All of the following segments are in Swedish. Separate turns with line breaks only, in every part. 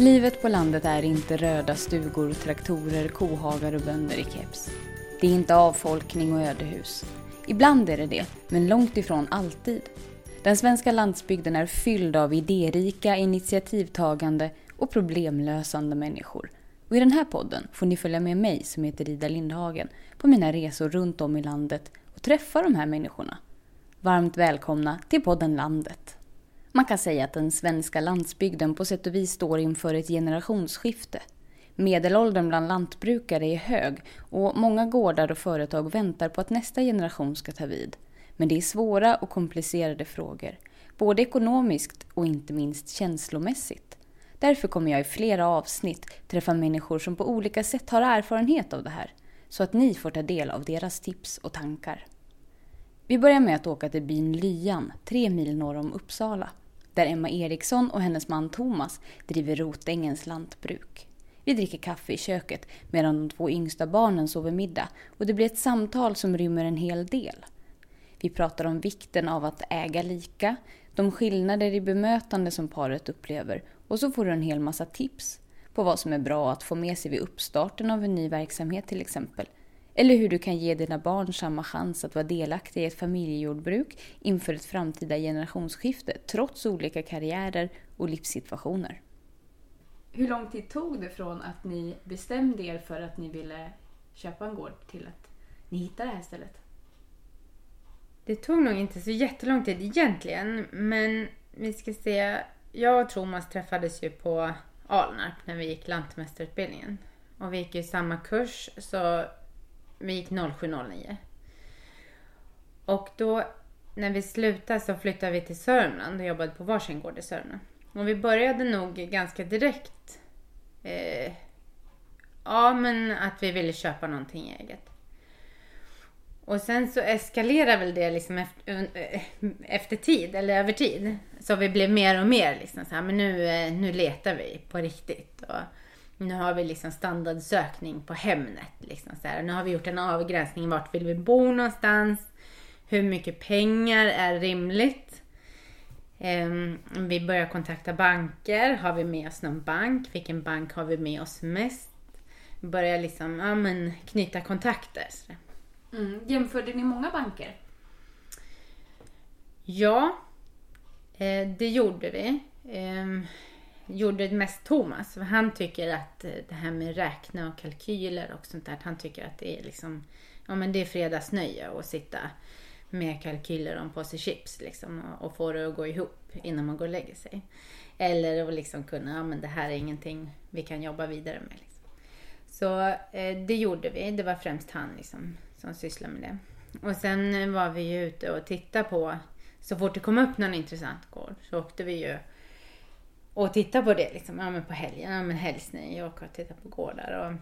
Livet på landet är inte röda stugor, traktorer, kohagar och bönder i keps. Det är inte avfolkning och ödehus. Ibland är det det, men långt ifrån alltid. Den svenska landsbygden är fylld av idérika, initiativtagande och problemlösande människor. Och i den här podden får ni följa med mig, som heter Ida Lindhagen, på mina resor runt om i landet och träffa de här människorna. Varmt välkomna till podden Landet. Man kan säga att den svenska landsbygden på sätt och vis står inför ett generationsskifte. Medelåldern bland lantbrukare är hög och många gårdar och företag väntar på att nästa generation ska ta vid. Men det är svåra och komplicerade frågor, både ekonomiskt och inte minst känslomässigt. Därför kommer jag i flera avsnitt träffa människor som på olika sätt har erfarenhet av det här, så att ni får ta del av deras tips och tankar. Vi börjar med att åka till byn Lyan, tre mil norr om Uppsala, där Emma Eriksson och hennes man Thomas driver Rotängens lantbruk. Vi dricker kaffe i köket medan de två yngsta barnen sover middag och det blir ett samtal som rymmer en hel del. Vi pratar om vikten av att äga lika, de skillnader i bemötande som paret upplever och så får du en hel massa tips på vad som är bra att få med sig vid uppstarten av en ny verksamhet till exempel. Eller hur du kan ge dina barn samma chans att vara delaktiga i ett familjejordbruk inför ett framtida generationsskifte trots olika karriärer och livssituationer. Hur lång tid tog det från att ni bestämde er för att ni ville köpa en gård till att ni hittade det här stället?
Det tog nog inte så jättelång tid egentligen, men vi ska se. Jag och Thomas träffades ju på Alnarp när vi gick lantmästarutbildningen. Och vi gick ju samma kurs, så vi gick 0709. Och då när vi slutade så flyttade vi till Sörmland och jobbade på varsin gård i Sörmland. Och vi började nog ganska direkt. Eh, ja, men att vi ville köpa någonting eget. Och sen så eskalerade väl det liksom efter, eh, efter tid, eller över tid. Så vi blev mer och mer liksom så här, men nu, eh, nu letar vi på riktigt. Och nu har vi liksom standardsökning på Hemnet. Liksom så här. Nu har vi gjort en avgränsning, vart vill vi bo någonstans? Hur mycket pengar är rimligt? Um, vi börjar kontakta banker. Har vi med oss någon bank? Vilken bank har vi med oss mest? Börjar liksom, ja men knyta kontakter.
Mm. Jämförde ni många banker?
Ja, eh, det gjorde vi. Eh, gjorde det mest Thomas. För han tycker att eh, det här med räkna och kalkyler och sånt där. Han tycker att det är liksom, ja men det är fredagsnöje att sitta med kalkyler om påse chips liksom och, och få det att gå ihop innan man går och lägger sig. Eller att liksom kunna, ja men det här är ingenting vi kan jobba vidare med. Liksom. Så eh, det gjorde vi. Det var främst han liksom som sysslade med det. Och sen eh, var vi ju ute och tittade på, så fort det kom upp någon intressant gård så åkte vi ju och titta på det liksom, ja men på helgen, ja men helgsnö, åka och titta på gårdar och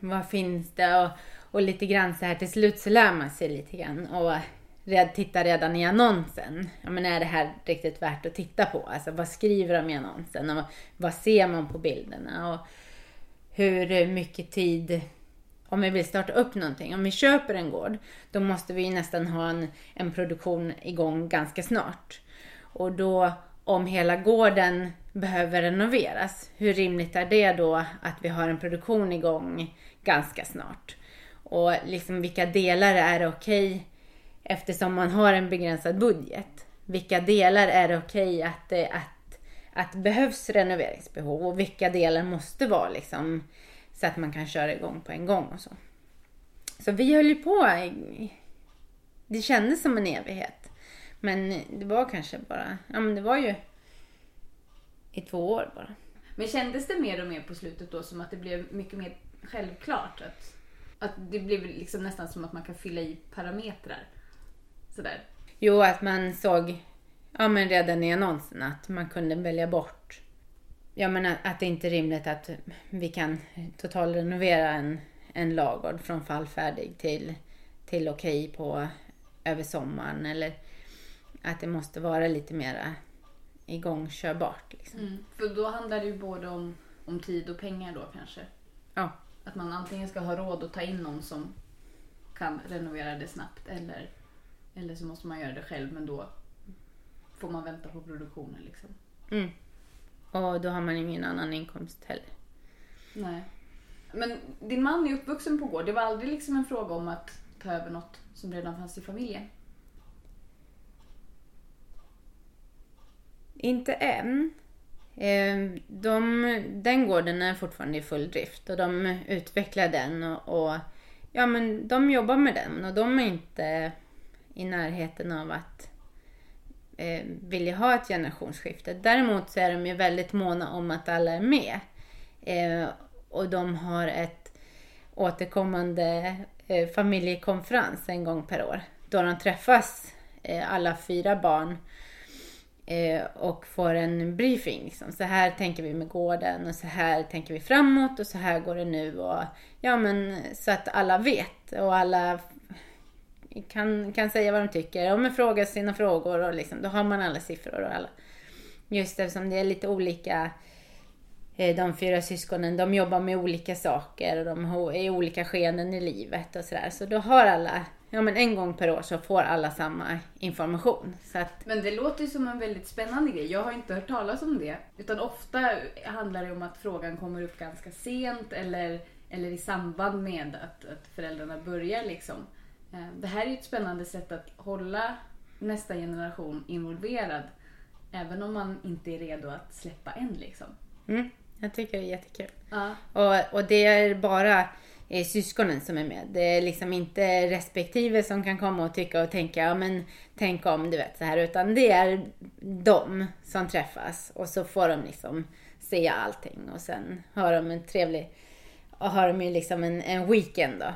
vad finns det och, och lite grann så här till slut så lär man sig lite grann och red, titta redan i annonsen. Ja men är det här riktigt värt att titta på? Alltså vad skriver de i annonsen och vad ser man på bilderna och hur mycket tid om vi vill starta upp någonting, om vi köper en gård, då måste vi nästan ha en, en produktion igång ganska snart. Och då om hela gården behöver renoveras, hur rimligt är det då att vi har en produktion igång ganska snart? Och liksom vilka delar är okej okay, eftersom man har en begränsad budget? Vilka delar är det okej okay att, att, att behövs renoveringsbehov och vilka delar måste vara liksom så att man kan köra igång på en gång och så. Så vi höll ju på. Det kändes som en evighet. Men det var kanske bara, ja men det var ju i två år bara.
Men kändes det mer och mer på slutet då som att det blev mycket mer självklart? Att, att det blev liksom nästan som att man kan fylla i parametrar? Sådär.
Jo, att man såg ja, men redan i annonsen att man kunde välja bort Ja men att det inte är rimligt att vi kan totalrenovera en, en lagård från fallfärdig till, till okej okay på över sommaren eller att det måste vara lite mera igångkörbart. Liksom. Mm,
för då handlar det ju både om, om tid och pengar då kanske?
Ja.
Att man antingen ska ha råd att ta in någon som kan renovera det snabbt eller, eller så måste man göra det själv men då får man vänta på produktionen. Liksom.
Mm. Och då har man ingen annan inkomst heller.
Nej. Men din man är uppvuxen på gård. Det var aldrig liksom en fråga om att ta över något som redan fanns i familjen?
Inte än. Ehm, de, den gården är fortfarande i full drift och de utvecklar den och, och ja, men de jobbar med den och de är inte i närheten av att eh, vilja ha ett generationsskifte. Däremot så är de ju väldigt måna om att alla är med. Eh, och de har ett återkommande eh, familjekonferens en gång per år. Då de träffas eh, alla fyra barn eh, Eh, och får en briefing. Liksom. Så här tänker vi med gården och så här tänker vi framåt och så här går det nu. Och, ja, men, så att alla vet och alla kan, kan säga vad de tycker. Om man frågar sina frågor och liksom, då har man alla siffror och alla. Just eftersom det är lite olika eh, de fyra syskonen, de jobbar med olika saker och de är i olika skeden i livet och sådär. Så då har alla, ja men en gång per år så får alla samma information. Att...
Men det låter ju som en väldigt spännande grej. Jag har inte hört talas om det. Utan ofta handlar det om att frågan kommer upp ganska sent eller, eller i samband med att, att föräldrarna börjar liksom. Eh, det här är ju ett spännande sätt att hålla nästa generation involverad. Även om man inte är redo att släppa än liksom.
Mm, jag tycker det är jättekul.
Ja.
Och, och det är bara eh, syskonen som är med. Det är liksom inte respektive som kan komma och tycka och tänka, ja men tänk om, du vet så här. Utan det är de som träffas och så får de liksom se allting och sen har de en trevlig, och har de ju liksom en, en weekend då.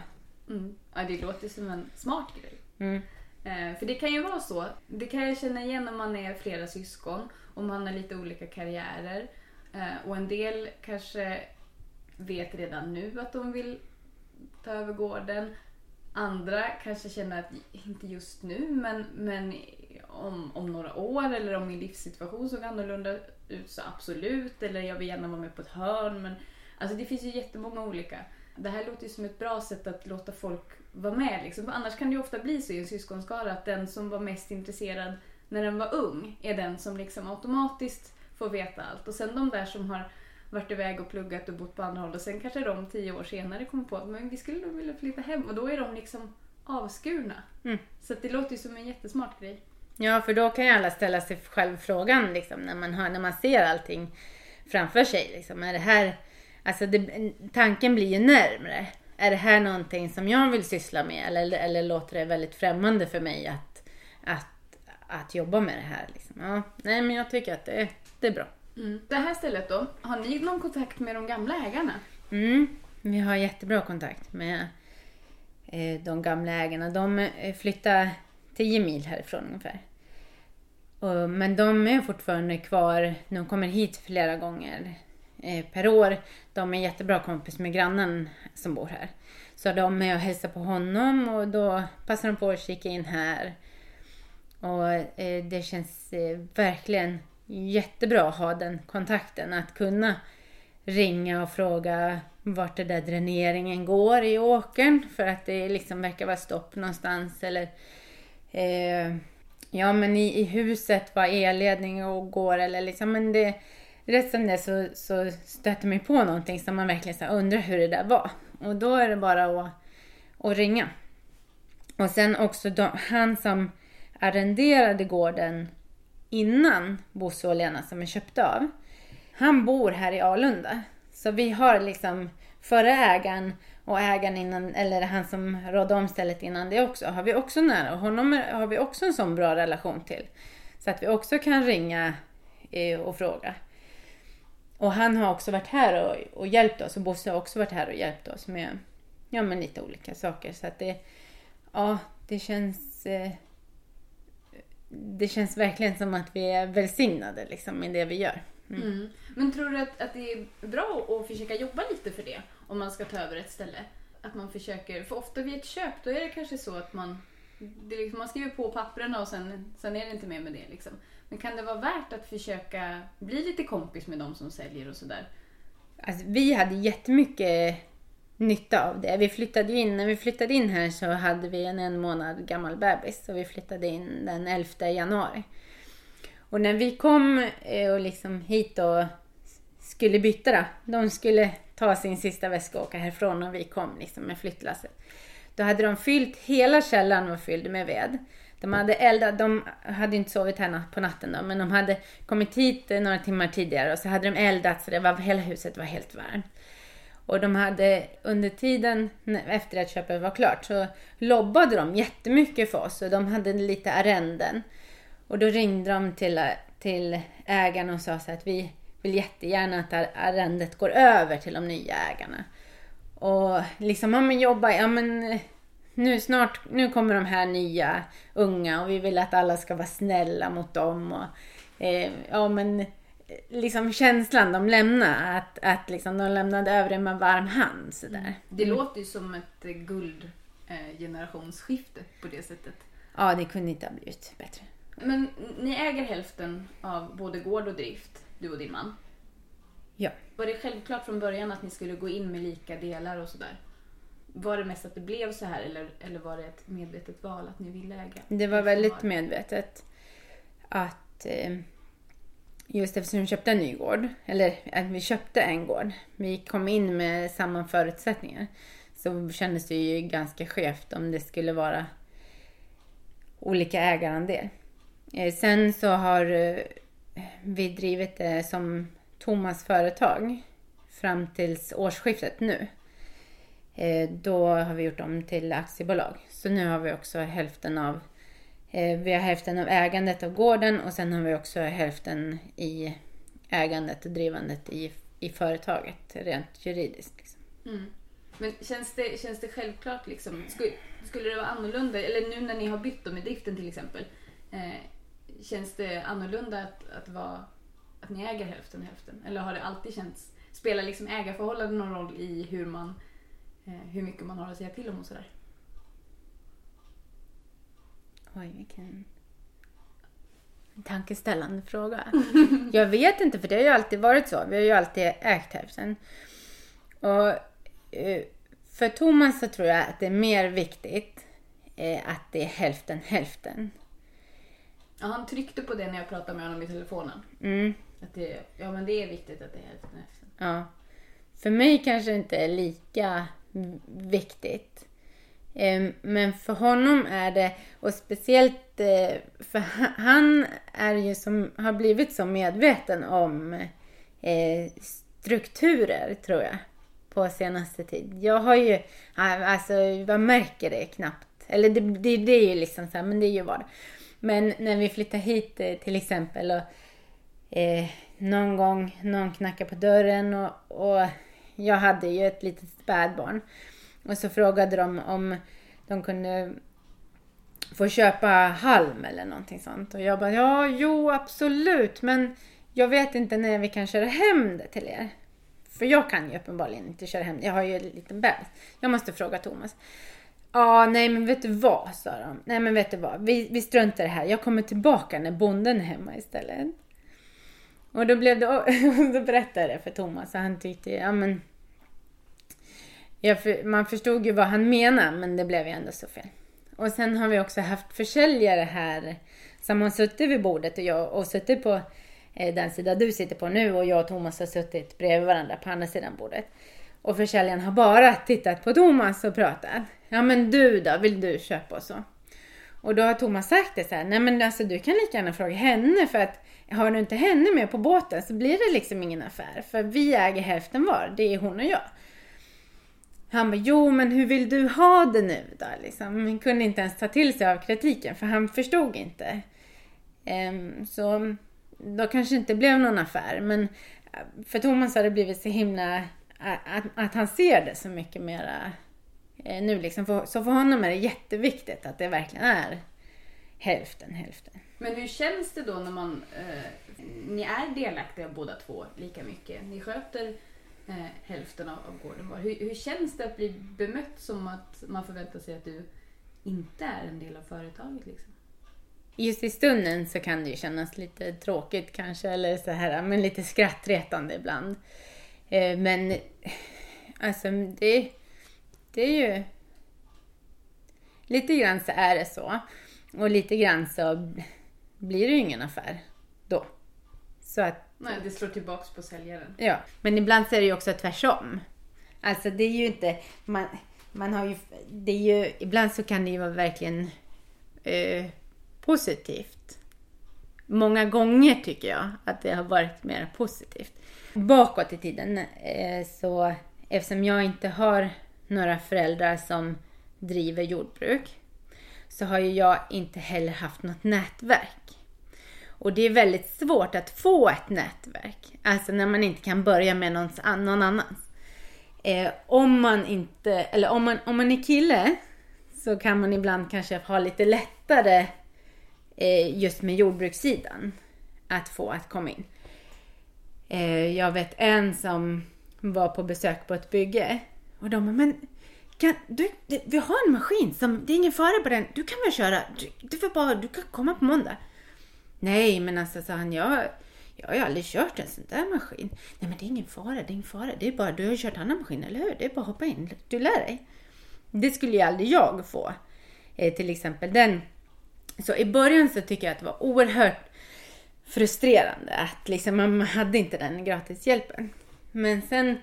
Mm. Ja, det låter som en smart grej.
Mm.
Eh, för det kan ju vara så. Det kan jag känna igen om man är flera syskon och man har lite olika karriärer. Eh, och en del kanske vet redan nu att de vill ta över gården. Andra kanske känner att, inte just nu, men, men om, om några år eller om min livssituation såg annorlunda ut så absolut. Eller jag vill gärna vara med på ett hörn. Men, alltså det finns ju jättemånga olika. Det här låter ju som ett bra sätt att låta folk vara med. Liksom. Annars kan det ju ofta bli så i en syskonskara att den som var mest intresserad när den var ung är den som liksom automatiskt får veta allt. Och sen de där som har varit iväg och pluggat och bott på andra håll och sen kanske de tio år senare kommer på att men vi skulle nog vilja flytta hem och då är de liksom avskurna.
Mm.
Så det låter ju som en jättesmart grej.
Ja, för då kan ju alla ställa sig själv frågan liksom, när, man hör, när man ser allting framför sig. Liksom, är det här, alltså det, tanken blir ju närmre. Är det här någonting som jag vill syssla med eller, eller låter det väldigt främmande för mig att, att, att jobba med det här? Liksom? Ja, nej, men jag tycker att det, det är bra.
Mm. Det här stället då, har ni någon kontakt med de gamla ägarna?
Mm, vi har jättebra kontakt med eh, de gamla ägarna. De eh, flyttade 10 mil härifrån ungefär. Men de är fortfarande kvar. De kommer hit flera gånger eh, per år. De är jättebra kompis med grannen som bor här. Så de är och hälsar på honom och då passar de på att kika in här. Och det känns verkligen jättebra att ha den kontakten. Att kunna ringa och fråga vart det där dräneringen går i åkern för att det liksom verkar vara stopp någonstans eller eh, ja men i, i huset var elledning och går eller liksom men det rätt som det så, så stöter man på någonting som man verkligen så undrar hur det där var och då är det bara att, att ringa. Och sen också de, han som arrenderade gården innan Bosse och Lena som är köpta av. Han bor här i Alunda. Så vi har liksom förra ägaren och ägaren innan, eller han som rådde om stället innan det också, har vi också nära. Och honom har vi också en sån bra relation till. Så att vi också kan ringa eh, och fråga. Och han har också varit här och, och hjälpt oss och Bosse har också varit här och hjälpt oss med ja, men lite olika saker. Så att det, ja, det känns eh, det känns verkligen som att vi är välsignade liksom, i det vi gör.
Mm. Mm. Men tror du att, att det är bra att försöka jobba lite för det om man ska ta över ett ställe? Att man försöker, för ofta vid ett köp då är det kanske så att man, liksom, man skriver på papperna och sen, sen är det inte mer med det. Liksom. Men kan det vara värt att försöka bli lite kompis med de som säljer och sådär?
Alltså, vi hade jättemycket nytta av det. Vi flyttade in, när vi flyttade in här så hade vi en en månad gammal bebis och vi flyttade in den 11 januari. Och när vi kom eh, och liksom hit och skulle byta då. De skulle ta sin sista väska och åka härifrån och vi kom liksom med flyttlasset. Då hade de fyllt, hela källaren var fylld med ved. De hade eldat, de hade inte sovit här på natten då, men de hade kommit hit några timmar tidigare och så hade de eldat så det var, hela huset var helt varmt. Och de hade under tiden efter att köpet var klart så lobbade de jättemycket för oss och de hade lite arrenden. Och då ringde de till, till ägarna och sa så att vi vill jättegärna att arrendet går över till de nya ägarna. Och liksom, ja men jobba, ja men eh, nu snart, nu kommer de här nya unga och vi vill att alla ska vara snälla mot dem och eh, ja men liksom känslan de lämnar att, att liksom de lämnade över det med varm hand sådär. Mm.
Det låter ju som ett guldgenerationsskifte eh, på det sättet.
Ja, det kunde inte ha blivit bättre.
Men ni äger hälften av både gård och drift, du och din man?
Ja.
Var det självklart från början att ni skulle gå in med lika delar och sådär? Var det mest att det blev så här eller, eller var det ett medvetet val att ni ville äga?
Det var väldigt medvetet. Att eh, just eftersom vi köpte en ny gård, eller att vi köpte en gård, vi kom in med samma förutsättningar. Så kändes det ju ganska skevt om det skulle vara olika ägarandel. Eh, sen så har eh, vi drivit det som Thomas företag fram tills årsskiftet nu. Då har vi gjort om till aktiebolag. Så nu har vi också hälften av Eh, vi har hälften av ägandet av gården och sen har vi också hälften i ägandet och drivandet i, i företaget rent juridiskt. Liksom.
Mm. Men känns det, känns det självklart liksom, skulle, skulle det vara annorlunda, eller nu när ni har bytt med driften till exempel, eh, känns det annorlunda att, att, vara, att ni äger hälften hälften? Eller har det alltid känts, spelar liksom ägarförhållanden någon roll i hur man Eh, hur mycket man har att säga till om och sådär.
Oj, vilken tankeställande fråga. jag vet inte, för det har ju alltid varit så. Vi har ju alltid ägt hälften. Och eh, för Thomas så tror jag att det är mer viktigt eh, att det är hälften hälften.
Ja, han tryckte på det när jag pratade med honom i telefonen.
Mm.
Att det, ja, men det är viktigt att det är hälften hälften.
Ja. För mig kanske det inte är lika viktigt. Ehm, men för honom är det, och speciellt eh, för han är ju som, har blivit så medveten om eh, strukturer tror jag på senaste tid. Jag har ju, alltså jag märker det knappt. Eller det, det, det är ju liksom så här, men det är ju vad. Men när vi flyttar hit eh, till exempel och eh, någon gång någon knackar på dörren och, och jag hade ju ett litet spädbarn. Och så frågade de om de kunde få köpa halm eller någonting sånt. Och jag bara, ja, jo, absolut, men jag vet inte när vi kan köra hem det till er. För jag kan ju uppenbarligen inte köra hem Jag har ju en liten bebis. Jag måste fråga Thomas. Ja, nej men vet du vad, sa de. Nej men vet du vad, vi, vi struntar i det här. Jag kommer tillbaka när bonden är hemma istället. Och då blev det, då berättade jag det för Thomas och han tyckte, ja men för, man förstod ju vad han menade men det blev ju ändå så fel. Och sen har vi också haft försäljare här som har suttit vid bordet och jag och suttit på eh, den sida du sitter på nu och jag och Thomas har suttit bredvid varandra på andra sidan bordet. Och försäljaren har bara tittat på Thomas och pratat. Ja men du då, vill du köpa och så? Och då har Thomas sagt det så här, nej men alltså du kan lika gärna fråga henne för att har du inte henne med på båten så blir det liksom ingen affär. För vi äger hälften var, det är hon och jag. Han bara, jo men hur vill du ha det nu då? Liksom. Han kunde inte ens ta till sig av kritiken för han förstod inte. Um, så då kanske inte blev någon affär. Men eh, för Thomas har det blivit så himla, att, att han ser det så mycket mera eh, nu liksom. För, så för honom är det jätteviktigt att det verkligen är hälften hälften.
Men hur känns det då när man, eh, ni är delaktiga båda två lika mycket? Ni sköter eh, hälften av, av gården var. Hur, hur känns det att bli bemött som att man förväntar sig att du inte är en del av företaget? Liksom?
Just i stunden så kan det ju kännas lite tråkigt kanske, eller så här, men lite skrattretande ibland. Eh, men alltså det, det är ju... Lite grann så är det så. Och lite grann så blir det ju ingen affär då. Så att,
Nej, det slår tillbaks på säljaren.
ja. Men ibland så är det ju också tvärtom. Alltså det är ju inte, man, man har ju, det är ju, ibland så kan det ju vara verkligen eh, positivt. Många gånger tycker jag att det har varit mer positivt. Bakåt i tiden eh, så eftersom jag inte har några föräldrar som driver jordbruk så har ju jag inte heller haft något nätverk. Och det är väldigt svårt att få ett nätverk. Alltså när man inte kan börja med någon annans. Eh, om man inte, eller om man, om man är kille så kan man ibland kanske ha lite lättare eh, just med jordbrukssidan att få att komma in. Eh, jag vet en som var på besök på ett bygge och de bara, men kan, du, du, vi har en maskin som, det är ingen fara på den, du kan väl köra, du, du får bara, du kan komma på måndag. Nej, men alltså sa han, jag, jag har ju aldrig kört en sån där maskin. Nej, men det är ingen fara, det är ingen fara. Det är bara, du har ju kört annan maskin, eller hur? Det är bara att hoppa in, du lär dig. Det skulle ju aldrig jag få. Eh, till exempel den. Så i början så tycker jag att det var oerhört frustrerande att liksom man hade inte den gratishjälpen. Men sen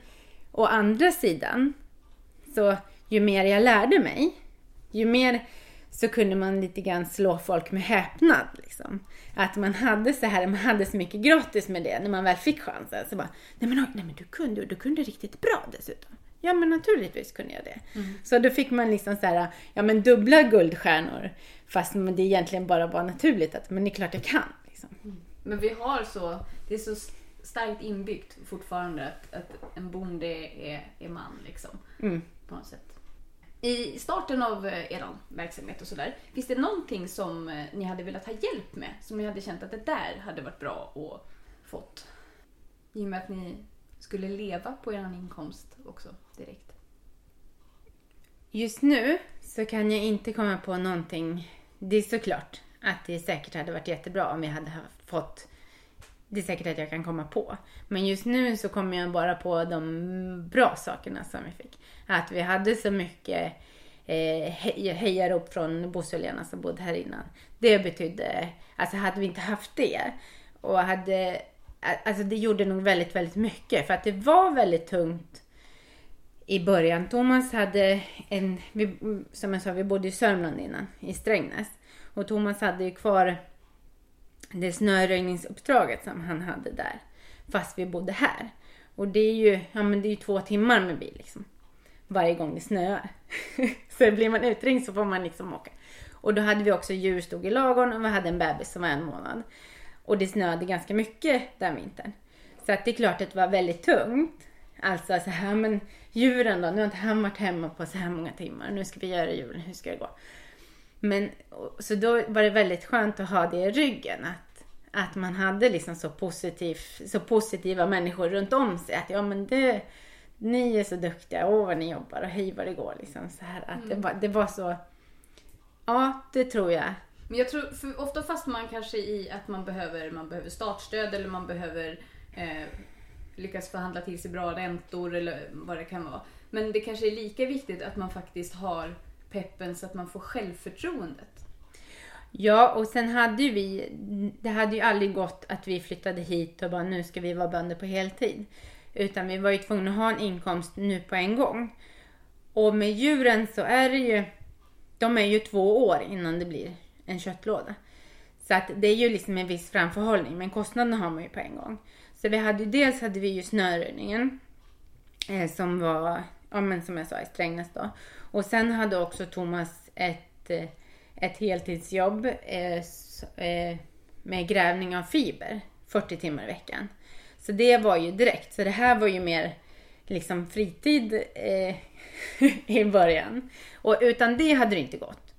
å andra sidan så ju mer jag lärde mig, ju mer så kunde man lite grann slå folk med häpnad. Liksom. Att man hade så här, man hade så mycket gratis med det när man väl fick chansen. Så bara, nej men, nej men du kunde, du kunde riktigt bra dessutom. Ja men naturligtvis kunde jag det. Mm. Så då fick man liksom så här, ja men dubbla guldstjärnor. Fast det egentligen bara var naturligt att, men det är klart jag kan. Liksom. Mm.
Men vi har så, det är så starkt inbyggt fortfarande att, att en bonde är, är man liksom. Mm. På något sätt. I starten av eh, er verksamhet och sådär, finns det någonting som eh, ni hade velat ha hjälp med? Som ni hade känt att det där hade varit bra att fått? I och med att ni skulle leva på er inkomst också direkt.
Just nu så kan jag inte komma på någonting. Det är såklart att det säkert hade varit jättebra om vi hade fått det är säkert att jag kan komma på. Men just nu så kommer jag bara på de bra sakerna som vi fick. Att vi hade så mycket eh, hejarop från bossföljarna som bodde här innan. Det betydde, alltså hade vi inte haft det och hade, alltså det gjorde nog väldigt, väldigt mycket. För att det var väldigt tungt i början. Thomas hade en, vi, som jag sa, vi bodde i Sörmland innan, i Strängnäs. Och Thomas hade ju kvar det snöröjningsuppdraget som han hade där. Fast vi bodde här. Och det är ju, ja men det är ju två timmar med bil liksom. Varje gång det snöar. så blir man utringd så får man liksom åka. Och då hade vi också djur stod i lagorn och vi hade en bebis som var en månad. Och det snöade ganska mycket den vintern. Så att det är klart att det var väldigt tungt. Alltså så här, men djuren då, nu har inte han varit hemma på så här många timmar. Nu ska vi göra julen, hur ska det gå? Men, så då var det väldigt skönt att ha det i ryggen. Att, att man hade liksom så, positiv, så positiva människor runt om sig. Att ja men det, ni är så duktiga, åh vad ni jobbar och hej vad det går. Liksom, så här, att mm. det, var, det var så, ja det tror jag.
Men jag tror, ofta fastnar man kanske i att man behöver, man behöver startstöd eller man behöver eh, lyckas förhandla till sig bra räntor eller vad det kan vara. Men det kanske är lika viktigt att man faktiskt har peppen så att man får självförtroendet.
Ja, och sen hade ju vi, det hade ju aldrig gått att vi flyttade hit och bara nu ska vi vara bönder på heltid. Utan vi var ju tvungna att ha en inkomst nu på en gång. Och med djuren så är det ju, de är ju två år innan det blir en köttlåda. Så att det är ju liksom en viss framförhållning, men kostnaderna har man ju på en gång. Så vi hade ju, dels hade vi ju snöröjningen eh, som var, ja men som jag sa i Strängnäs då. Och sen hade också Thomas ett, eh, ett heltidsjobb eh, eh, med grävning av fiber 40 timmar i veckan. Så det var ju direkt. Så det här var ju mer liksom fritid eh, i början. Och utan det hade det inte gått.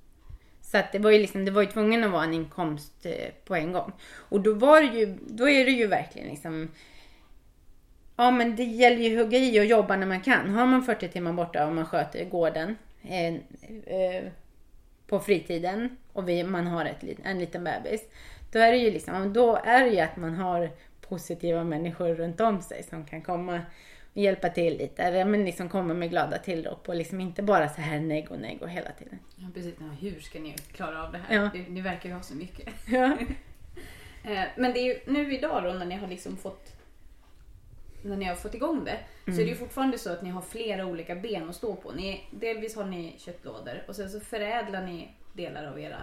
Så att det var ju liksom, det var ju tvungen att vara en inkomst eh, på en gång. Och då var det ju, då är det ju verkligen liksom Ja men det gäller ju att hugga i och jobba när man kan. Har man 40 timmar borta och man sköter gården eh, eh, på fritiden och vi, man har ett, en liten bebis. Då är det ju liksom, då är det ju att man har positiva människor runt om sig som kan komma och hjälpa till lite. Eller men liksom komma med glada tillrop och liksom inte bara så här negg och negg och hela tiden.
Ja precis, hur ska ni klara av det här? Ja. Ni, ni verkar ju ha så mycket.
Ja.
Eh, men det är ju nu idag då när ni har liksom fått när ni har fått igång det så är det ju fortfarande så att ni har flera olika ben att stå på. Ni, delvis har ni köttlådor och sen så förädlar ni delar av era,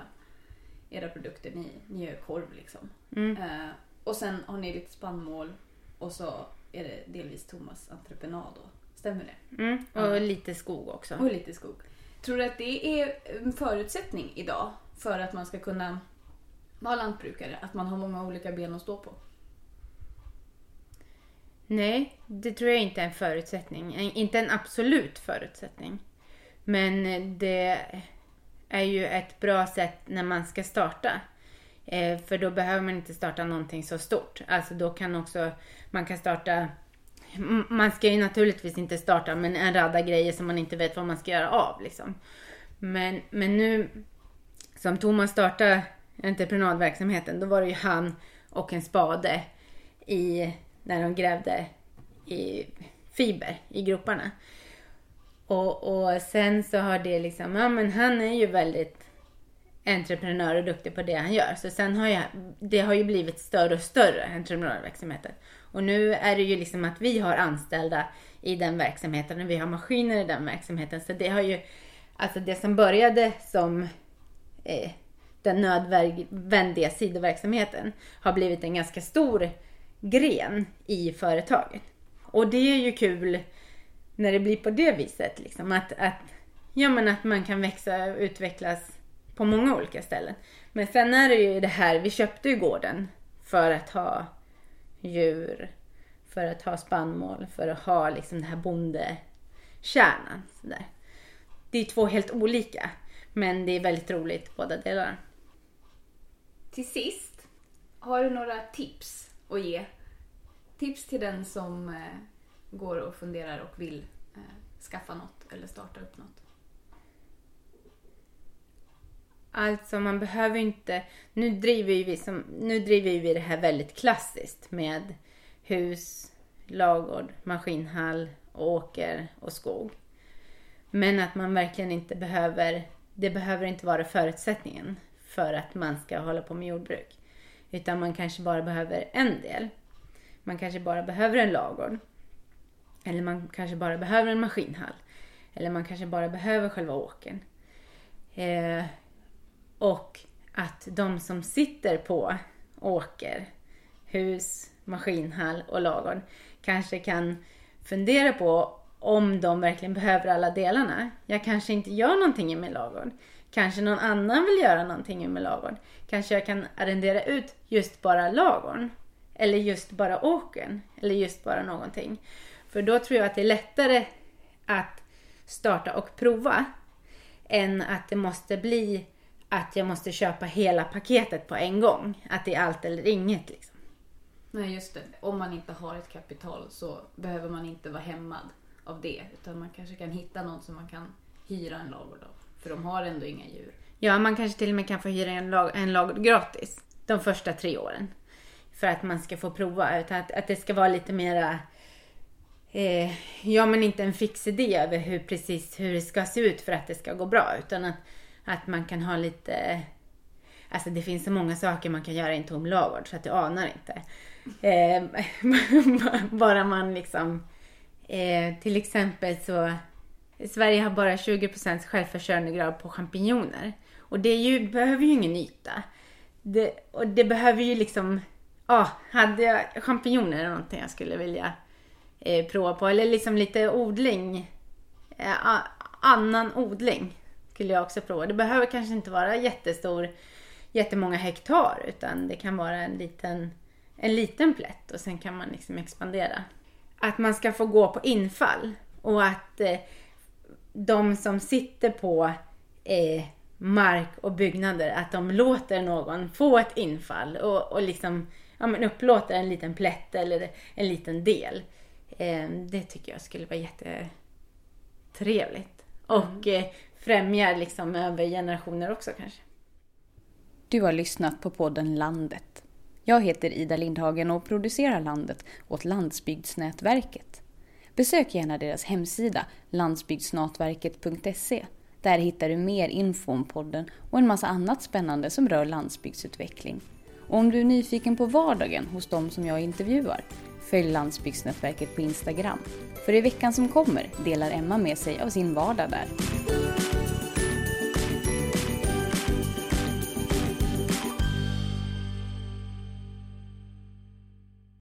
era produkter. Ni, ni gör korv liksom. Eh, och sen har ni lite spannmål och så är det delvis Thomas entreprenad då. Stämmer det?
Mm. Och lite skog också.
Och lite skog. Tror du att det är en förutsättning idag för att man ska kunna vara lantbrukare? Att man har många olika ben att stå på?
Nej, det tror jag inte är en förutsättning. Eh, inte en absolut förutsättning. Men eh, det är ju ett bra sätt när man ska starta. Eh, för då behöver man inte starta någonting så stort. Alltså då kan också, man kan starta man ska ju naturligtvis inte starta men en radda grejer som man inte vet vad man ska göra av. Liksom. Men, men nu, som Thomas startade entreprenadverksamheten, då var det ju han och en spade i, när de grävde i fiber i groparna. Och, och sen så har det liksom, ja men han är ju väldigt entreprenör och duktig på det han gör. Så sen har jag, det har ju blivit större och större, entreprenörverksamheten. Och nu är det ju liksom att vi har anställda i den verksamheten och vi har maskiner i den verksamheten. Så det har ju, alltså det som började som eh, den nödvändiga sidoverksamheten har blivit en ganska stor gren i företaget. Och det är ju kul när det blir på det viset. Liksom, att, att, ja, men att man kan växa och utvecklas på många olika ställen. Men sen är det ju det här, vi köpte ju gården för att ha djur, för att ha spannmål, för att ha liksom den här bondekärnan. Sådär. Det är två helt olika, men det är väldigt roligt båda delarna.
Till sist, har du några tips att ge? Tips till den som eh, går och funderar och vill eh, skaffa något eller starta upp något.
Alltså man behöver inte, nu driver ju vi, som, nu driver ju vi det här väldigt klassiskt med hus, lagård, maskinhall, åker och skog. Men att man verkligen inte behöver, det behöver inte vara förutsättningen för att man ska hålla på med jordbruk. Utan man kanske bara behöver en del. Man kanske bara behöver en lagård. Eller man kanske bara behöver en maskinhall. Eller man kanske bara behöver själva åkern. Eh, och att de som sitter på åker, hus, maskinhall och lagård kanske kan fundera på om de verkligen behöver alla delarna. Jag kanske inte gör någonting i min lagård. Kanske någon annan vill göra någonting i min lagård. Kanske jag kan arrendera ut just bara lagården. Eller just bara åkern. Eller just bara någonting. För då tror jag att det är lättare att starta och prova än att det måste bli att jag måste köpa hela paketet på en gång. Att det är allt eller inget. Liksom.
Nej, just det. Om man inte har ett kapital så behöver man inte vara hämmad av det. Utan man kanske kan hitta någon som man kan hyra en ladugård av. För de har ändå inga djur.
Ja, man kanske till och med kan få hyra en, lag, en ladugård gratis de första tre åren. För att man ska få prova. Utan att, att det ska vara lite mera eh, ja men inte en fix idé över hur precis hur det ska se ut för att det ska gå bra. Utan att, att man kan ha lite, alltså det finns så många saker man kan göra i en tom ladugård så att du anar inte. Eh, bara man liksom, eh, till exempel så, Sverige har bara 20% självförsörjningsgrad på champinjoner. Och det ju, behöver ju ingen yta. Det, och det behöver ju liksom, ja, ah, hade jag champinjoner eller någonting jag skulle vilja eh, prova på. Eller liksom lite odling. Eh, annan odling skulle jag också prova. Det behöver kanske inte vara jättestor, jättemånga hektar utan det kan vara en liten, en liten plätt och sen kan man liksom expandera. Att man ska få gå på infall och att eh, de som sitter på eh, mark och byggnader, att de låter någon få ett infall och, och liksom ja, men upplåter en liten plätt eller en liten del. Eh, det tycker jag skulle vara jättetrevligt. Och eh, främjar liksom över generationer också kanske.
Du har lyssnat på podden Landet. Jag heter Ida Lindhagen och producerar Landet åt Landsbygdsnätverket. Besök gärna deras hemsida landsbygdsnätverket.se. Där hittar du mer info om podden och en massa annat spännande som rör landsbygdsutveckling. Och om du är nyfiken på vardagen hos de som jag intervjuar, följ Landsbygdsnätverket på Instagram. För i veckan som kommer delar Emma med sig av sin vardag där.